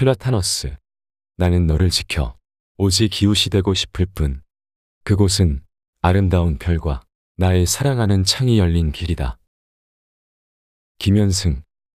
플라타너스. 나는 너를 지켜 오직 이웃이 되고 싶을 뿐. 그곳은 아름다운 별과 나의 사랑하는 창이 열린 길이다. 김현승